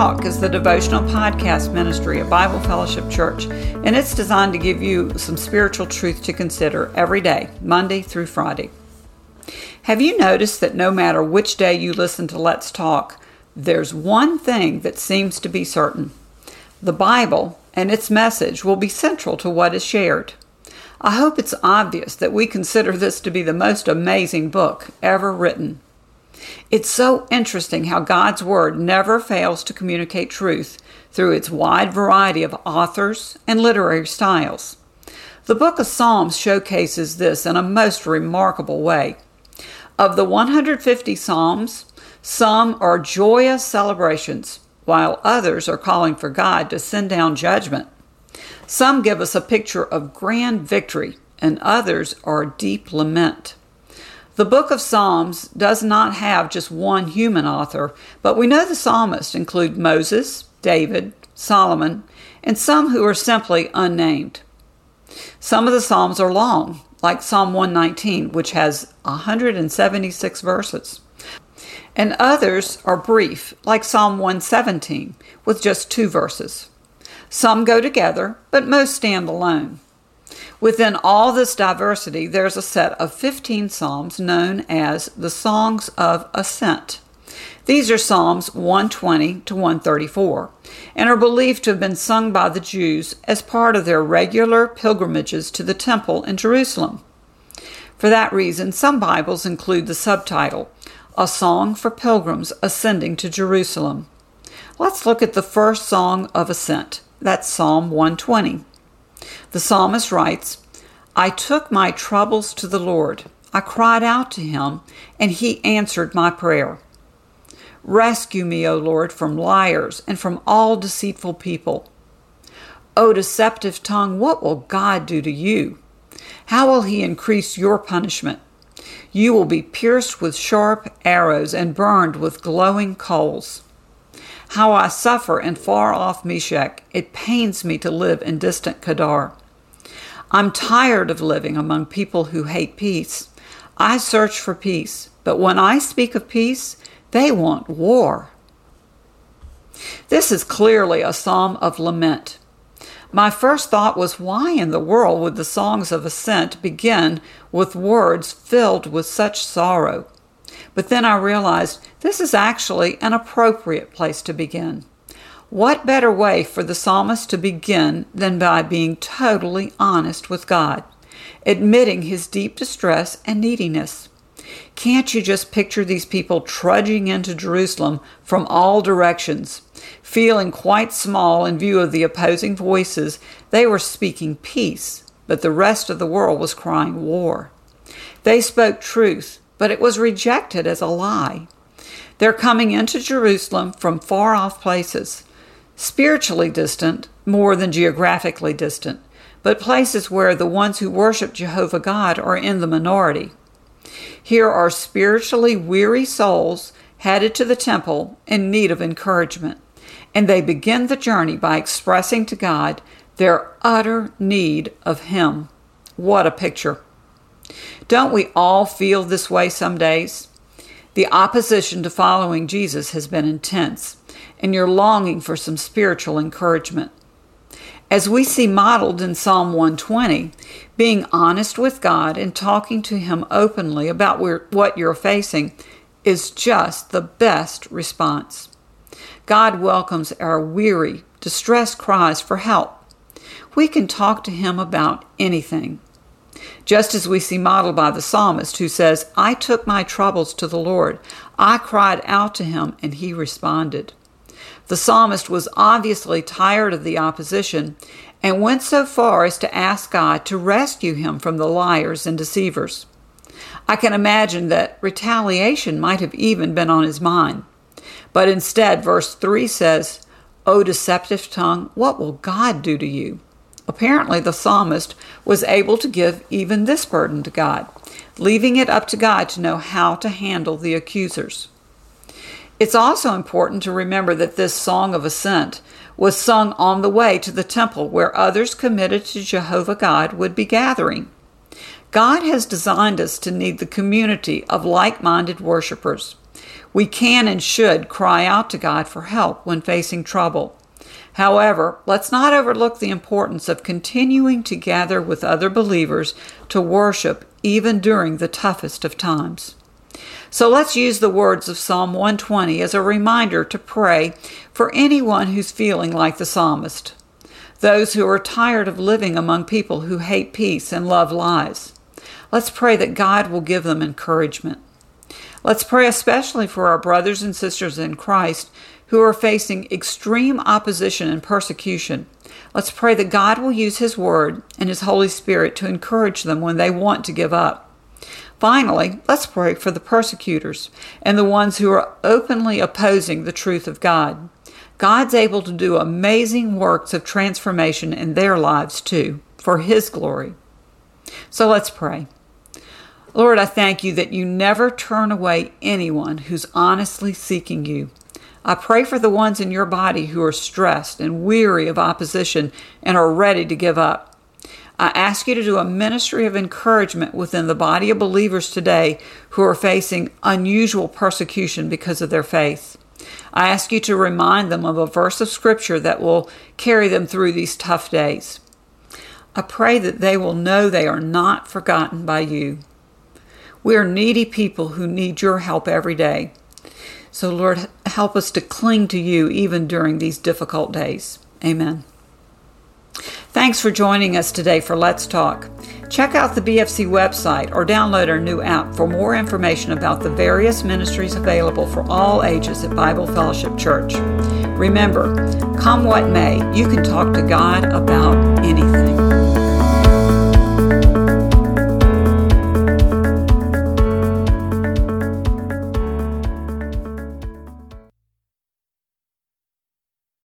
Talk is the devotional podcast ministry of Bible Fellowship Church, and it's designed to give you some spiritual truth to consider every day, Monday through Friday. Have you noticed that no matter which day you listen to Let's Talk, there's one thing that seems to be certain? The Bible and its message will be central to what is shared. I hope it's obvious that we consider this to be the most amazing book ever written. It's so interesting how God's Word never fails to communicate truth through its wide variety of authors and literary styles. The book of Psalms showcases this in a most remarkable way. Of the 150 Psalms, some are joyous celebrations, while others are calling for God to send down judgment. Some give us a picture of grand victory, and others are deep lament. The book of Psalms does not have just one human author, but we know the psalmists include Moses, David, Solomon, and some who are simply unnamed. Some of the Psalms are long, like Psalm 119, which has 176 verses. And others are brief, like Psalm 117, with just two verses. Some go together, but most stand alone. Within all this diversity, there's a set of 15 psalms known as the Songs of Ascent. These are Psalms 120 to 134 and are believed to have been sung by the Jews as part of their regular pilgrimages to the temple in Jerusalem. For that reason, some Bibles include the subtitle, A Song for Pilgrims Ascending to Jerusalem. Let's look at the first song of ascent. That's Psalm 120. The psalmist writes, I took my troubles to the Lord. I cried out to him, and he answered my prayer. Rescue me, O Lord, from liars and from all deceitful people. O deceptive tongue, what will God do to you? How will he increase your punishment? You will be pierced with sharp arrows and burned with glowing coals. How I suffer in far off Meshech. It pains me to live in distant Kedar. I'm tired of living among people who hate peace. I search for peace, but when I speak of peace, they want war. This is clearly a psalm of lament. My first thought was why in the world would the songs of ascent begin with words filled with such sorrow? But then I realized this is actually an appropriate place to begin. What better way for the psalmist to begin than by being totally honest with God, admitting his deep distress and neediness? Can't you just picture these people trudging into Jerusalem from all directions, feeling quite small in view of the opposing voices? They were speaking peace, but the rest of the world was crying war. They spoke truth, but it was rejected as a lie. They're coming into Jerusalem from far off places, spiritually distant more than geographically distant, but places where the ones who worship Jehovah God are in the minority. Here are spiritually weary souls headed to the temple in need of encouragement, and they begin the journey by expressing to God their utter need of Him. What a picture! Don't we all feel this way some days? The opposition to following Jesus has been intense, and you're longing for some spiritual encouragement. As we see modeled in Psalm 120, being honest with God and talking to Him openly about what you're facing is just the best response. God welcomes our weary, distressed cries for help. We can talk to Him about anything just as we see modeled by the psalmist who says, I took my troubles to the Lord. I cried out to him, and he responded. The psalmist was obviously tired of the opposition and went so far as to ask God to rescue him from the liars and deceivers. I can imagine that retaliation might have even been on his mind. But instead, verse 3 says, O deceptive tongue, what will God do to you? Apparently, the psalmist was able to give even this burden to God, leaving it up to God to know how to handle the accusers. It's also important to remember that this song of ascent was sung on the way to the temple where others committed to Jehovah God would be gathering. God has designed us to need the community of like minded worshipers. We can and should cry out to God for help when facing trouble. However, let's not overlook the importance of continuing to gather with other believers to worship even during the toughest of times. So let's use the words of Psalm 120 as a reminder to pray for anyone who's feeling like the psalmist, those who are tired of living among people who hate peace and love lies. Let's pray that God will give them encouragement. Let's pray especially for our brothers and sisters in Christ who are facing extreme opposition and persecution. Let's pray that God will use His Word and His Holy Spirit to encourage them when they want to give up. Finally, let's pray for the persecutors and the ones who are openly opposing the truth of God. God's able to do amazing works of transformation in their lives too, for His glory. So let's pray. Lord, I thank you that you never turn away anyone who's honestly seeking you. I pray for the ones in your body who are stressed and weary of opposition and are ready to give up. I ask you to do a ministry of encouragement within the body of believers today who are facing unusual persecution because of their faith. I ask you to remind them of a verse of Scripture that will carry them through these tough days. I pray that they will know they are not forgotten by you. We are needy people who need your help every day. So, Lord, help us to cling to you even during these difficult days. Amen. Thanks for joining us today for Let's Talk. Check out the BFC website or download our new app for more information about the various ministries available for all ages at Bible Fellowship Church. Remember, come what may, you can talk to God about